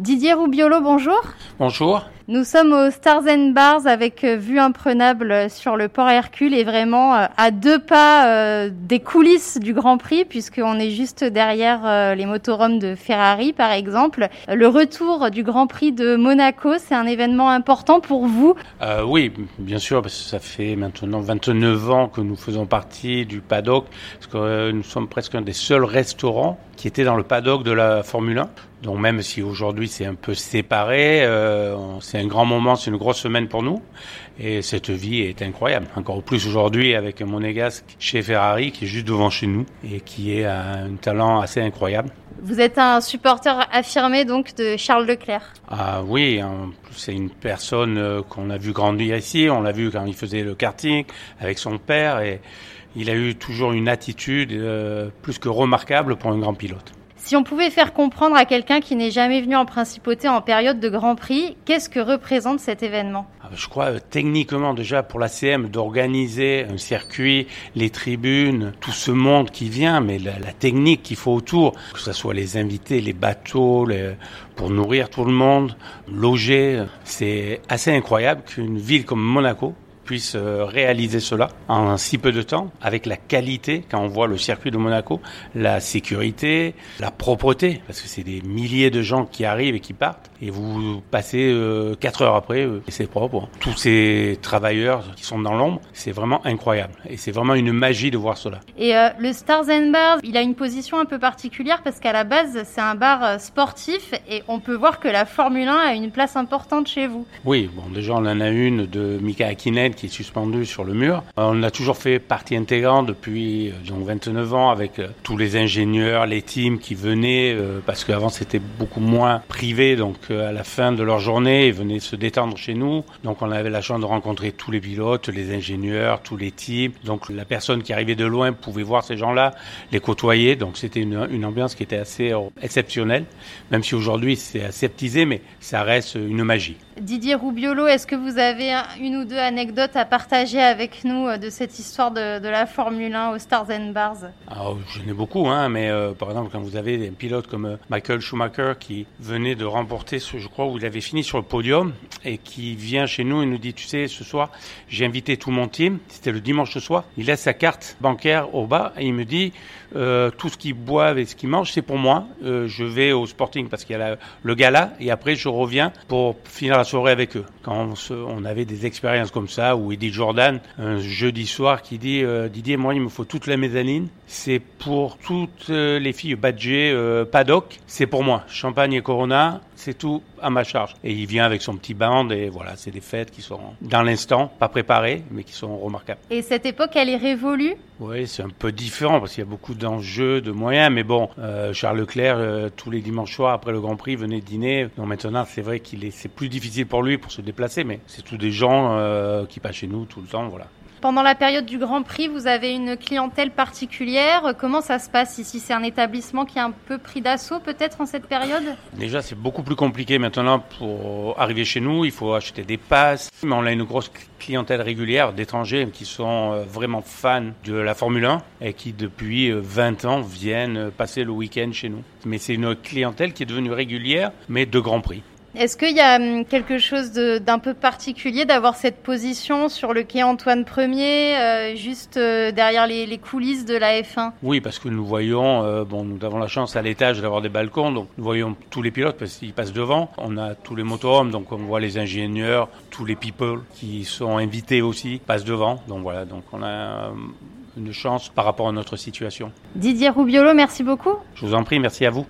Didier Roubiolo, bonjour. Bonjour. Nous sommes au Stars and Bars avec euh, vue imprenable sur le port Hercule et vraiment euh, à deux pas euh, des coulisses du Grand Prix puisqu'on est juste derrière les motorhomes de Ferrari par exemple. Le retour du Grand Prix de Monaco, c'est un événement important pour vous? Euh, Oui, bien sûr, parce que ça fait maintenant 29 ans que nous faisons partie du paddock, parce que nous sommes presque un des seuls restaurants qui était dans le paddock de la Formule 1. Donc même si aujourd'hui c'est un peu séparé, euh, c'est un grand moment, c'est une grosse semaine pour nous. Et cette vie est incroyable. Encore plus aujourd'hui avec Monégasque chez Ferrari qui est juste devant chez nous et qui est un talent assez incroyable. Vous êtes un supporter affirmé donc de Charles Leclerc. Ah oui, c'est une personne euh, qu'on a vu grandir ici. On l'a vu quand il faisait le karting avec son père et il a eu toujours une attitude euh, plus que remarquable pour un grand pilote. Si on pouvait faire comprendre à quelqu'un qui n'est jamais venu en principauté en période de Grand Prix, qu'est-ce que représente cet événement? Ah, Je crois euh, techniquement déjà pour la CM d'organiser un circuit, les tribunes, tout ce monde qui vient, mais la, technique qu'il faut autour, que ce soit les invités, les bateaux, pour nourrir tout le monde, loger, c'est assez incroyable qu'une ville comme Monaco puisse euh, réaliser cela en si peu de temps, avec la qualité, quand on voit le circuit de Monaco, la sécurité, la propreté, parce que c'est des milliers de gens qui arrivent et qui partent, et vous passez euh, quatre heures après, euh, et c'est propre. Tous ces travailleurs qui sont dans l'ombre, c'est vraiment incroyable, et c'est vraiment une magie de voir cela. Et le Stars and Bars, il a une position un peu particulière, parce qu'à la base, c'est un bar sportif, et on peut voir que la Formule 1 a une place importante chez vous. Oui, bon, déjà on en a une de Mika Hakkinen qui est suspendu sur le mur. On a toujours fait partie intégrante depuis euh, donc 29 ans avec euh, tous les ingénieurs, les teams qui venaient euh, parce qu'avant c'était beaucoup moins privé donc à la fin de leur journée ils venaient se détendre chez nous. Donc on avait la chance de rencontrer tous les pilotes, les ingénieurs, tous les teams. Donc la personne qui arrivait de loin pouvait voir ces gens-là, les côtoyer. Donc c'était une, une ambiance qui était assez exceptionnelle, même si aujourd'hui c'est aseptisé, mais ça reste une magie. Didier Roubiolo, est-ce que vous avez une ou deux anecdotes à partager avec nous euh, de cette histoire de, la Formule 1 aux Stars and Bars? Alors, J'en ai beaucoup, hein, mais euh, par exemple, quand vous avez des pilotes comme euh, Michael Schumacher qui venait de remporter, ce, je crois, où il avait fini sur le podium et qui vient chez nous et nous dit, tu sais, ce soir, j'ai invité tout mon team, c'était le dimanche soir, il laisse sa carte bancaire au bas et il me dit, tout ce qu'ils boivent et ce qu'ils mangent, c'est pour moi. je vais au Sporting parce qu'il y a le gala et après je reviens pour finir la soirée avec eux. Quand on, avait des expériences comme ça, où Eddie Jordan, un jeudi soir, qui dit euh, Didier, moi, il me faut toute la mezzanine. C'est pour toutes euh, les filles badgées euh, paddock. C'est pour moi. Champagne et Corona, c'est tout à ma charge. Et il vient avec son petit band et voilà, c'est des fêtes qui sont dans l'instant, pas préparées, mais qui sont remarquables. Et cette époque, elle est révolue? Oui, c'est un peu différent parce qu'il y a beaucoup d'enjeux, de moyens, mais bon, Charles Leclerc, tous les dimanches soirs après le Grand Prix, venait dîner. Donc maintenant, c'est vrai qu'il est, c'est plus difficile pour lui pour se déplacer, mais c'est tous des gens euh, qui passent chez nous tout le temps, voilà. Pendant la période du Grand Prix, vous avez une clientèle particulière. Comment ça se passe ici? C'est un établissement qui est un peu pris d'assaut peut-être en cette période? Déjà, c'est beaucoup plus compliqué maintenant pour arriver chez nous. Il faut acheter des passes. Mais on a une grosse clientèle régulière d'étrangers qui sont euh, vraiment fans de la Formule 1 et qui depuis 20 euh, ans viennent passer le week-end chez nous. Mais c'est une clientèle qui est devenue régulière, mais de Grand Prix. Est-ce qu'il y a hum, quelque chose d'un peu particulier d'avoir cette position sur le quai Antoine Ier, euh, juste euh, derrière les, coulisses de la F1 Oui, parce que nous voyons, euh, bon, nous avons la chance à l'étage d'avoir des balcons, donc nous voyons tous les pilotes parce qu'ils passent devant. On a tous les motorhomes, donc on voit les ingénieurs, tous les people qui sont invités aussi passent devant. Donc voilà, donc on a une chance par rapport à notre situation. Didier Roubiolo, merci beaucoup. Je vous en prie, merci à vous.